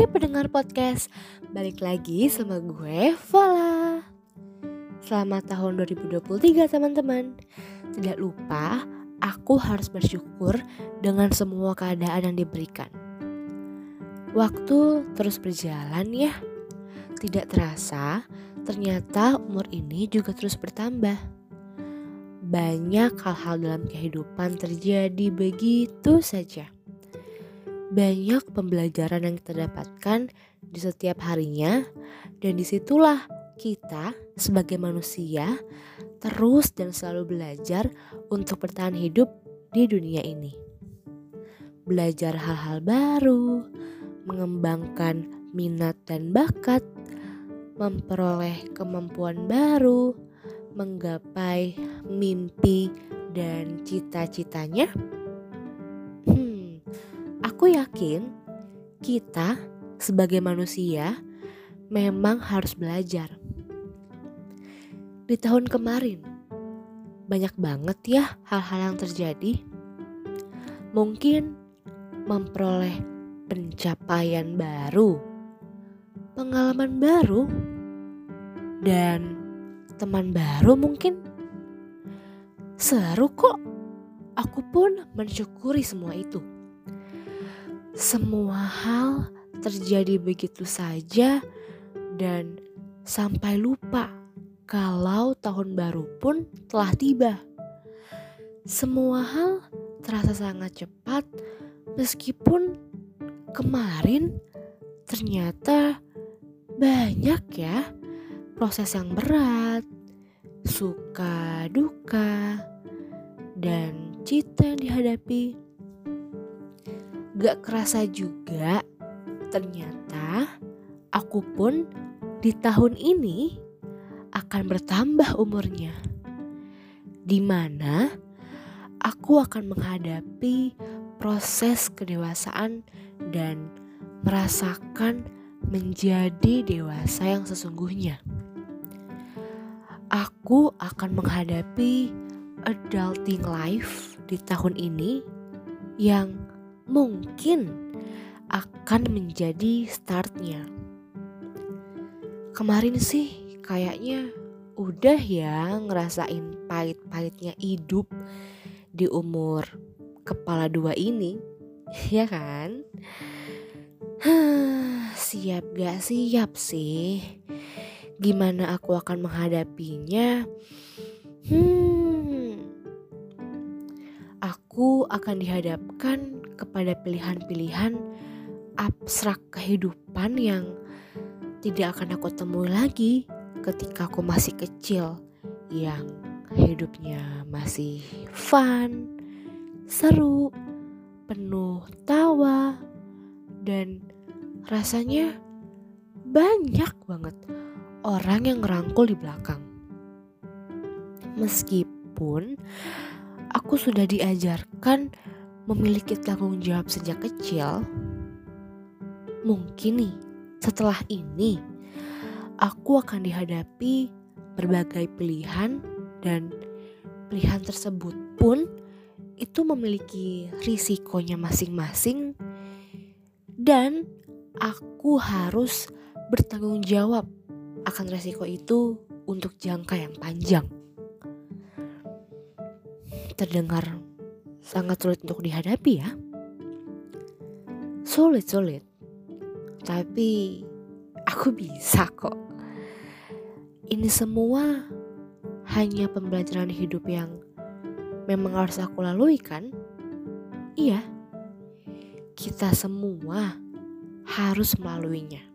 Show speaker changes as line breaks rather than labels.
Hai pendengar podcast, balik lagi sama gue Vola Selamat tahun 2023 teman-teman. Tidak lupa, aku harus bersyukur dengan semua keadaan yang diberikan. Waktu terus berjalan ya. Tidak terasa, ternyata umur ini juga terus bertambah. Banyak hal-hal dalam kehidupan terjadi begitu saja banyak pembelajaran yang kita dapatkan di setiap harinya dan di situlah kita sebagai manusia terus dan selalu belajar untuk bertahan hidup di dunia ini. Belajar hal-hal baru, mengembangkan minat dan bakat, memperoleh kemampuan baru, menggapai mimpi dan cita-citanya Aku yakin kita sebagai manusia memang harus belajar. Di tahun kemarin, banyak banget ya hal-hal yang terjadi. Mungkin memperoleh pencapaian baru, pengalaman baru, dan teman baru mungkin. Seru kok, aku pun mensyukuri semua itu. Semua hal terjadi begitu saja dan sampai lupa kalau tahun baru pun telah tiba. Semua hal terasa sangat cepat meskipun kemarin ternyata banyak ya proses yang berat, suka duka, dan cita yang dihadapi Gak kerasa juga, ternyata aku pun di tahun ini akan bertambah umurnya. Di mana aku akan menghadapi proses kedewasaan dan merasakan menjadi dewasa yang sesungguhnya. Aku akan menghadapi adulting life di tahun ini yang mungkin akan menjadi startnya. Kemarin sih kayaknya udah ya ngerasain pahit-pahitnya hidup di umur kepala dua ini, ya kan? siap gak siap sih? Gimana aku akan menghadapinya? Hmm, aku akan dihadapkan kepada pilihan-pilihan abstrak kehidupan yang tidak akan aku temui lagi ketika aku masih kecil yang hidupnya masih fun, seru, penuh tawa dan rasanya banyak banget orang yang ngerangkul di belakang. Meskipun aku sudah diajarkan memiliki tanggung jawab sejak kecil, mungkin nih setelah ini aku akan dihadapi berbagai pilihan dan pilihan tersebut pun itu memiliki risikonya masing-masing dan aku harus bertanggung jawab akan risiko itu untuk jangka yang panjang. Terdengar sangat sulit untuk dihadapi ya. Sulit-sulit. Tapi aku bisa kok. Ini semua hanya pembelajaran hidup yang memang harus aku lalui kan? Iya. Kita semua harus melaluinya.